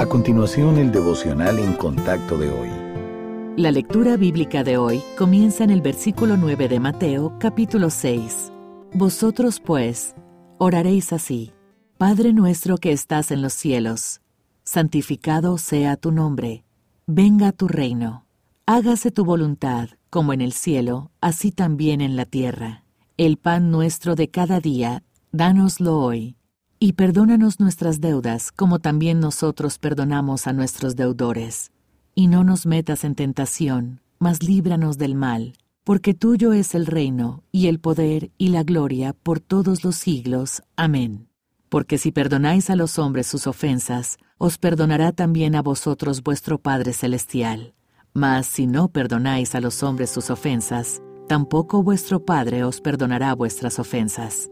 A continuación, el devocional en contacto de hoy. La lectura bíblica de hoy comienza en el versículo 9 de Mateo, capítulo 6. Vosotros, pues, oraréis así. Padre nuestro que estás en los cielos, santificado sea tu nombre, venga tu reino, hágase tu voluntad, como en el cielo, así también en la tierra. El pan nuestro de cada día, dánoslo hoy y perdónanos nuestras deudas, como también nosotros perdonamos a nuestros deudores. Y no nos metas en tentación, mas líbranos del mal, porque tuyo es el reino, y el poder, y la gloria, por todos los siglos. Amén. Porque si perdonáis a los hombres sus ofensas, os perdonará también a vosotros vuestro Padre Celestial. Mas si no perdonáis a los hombres sus ofensas, tampoco vuestro Padre os perdonará vuestras ofensas.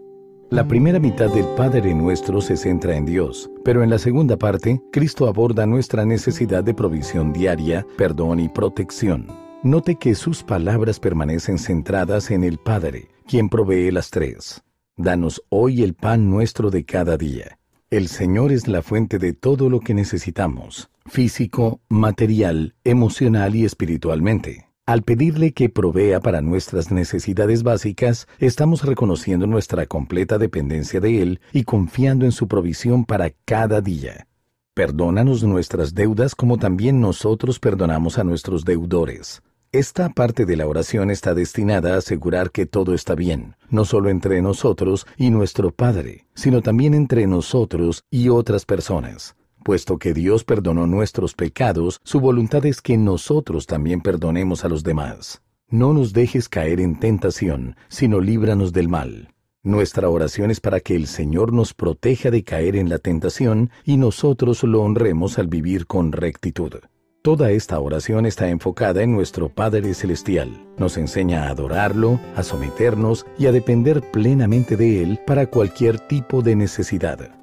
La primera mitad del Padre Nuestro se centra en Dios, pero en la segunda parte, Cristo aborda nuestra necesidad de provisión diaria, perdón y protección. Note que sus palabras permanecen centradas en el Padre, quien provee las tres. Danos hoy el pan nuestro de cada día. El Señor es la fuente de todo lo que necesitamos, físico, material, emocional y espiritualmente. Al pedirle que provea para nuestras necesidades básicas, estamos reconociendo nuestra completa dependencia de Él y confiando en su provisión para cada día. Perdónanos nuestras deudas como también nosotros perdonamos a nuestros deudores. Esta parte de la oración está destinada a asegurar que todo está bien, no solo entre nosotros y nuestro Padre, sino también entre nosotros y otras personas. Puesto que Dios perdonó nuestros pecados, su voluntad es que nosotros también perdonemos a los demás. No nos dejes caer en tentación, sino líbranos del mal. Nuestra oración es para que el Señor nos proteja de caer en la tentación y nosotros lo honremos al vivir con rectitud. Toda esta oración está enfocada en nuestro Padre Celestial. Nos enseña a adorarlo, a someternos y a depender plenamente de Él para cualquier tipo de necesidad.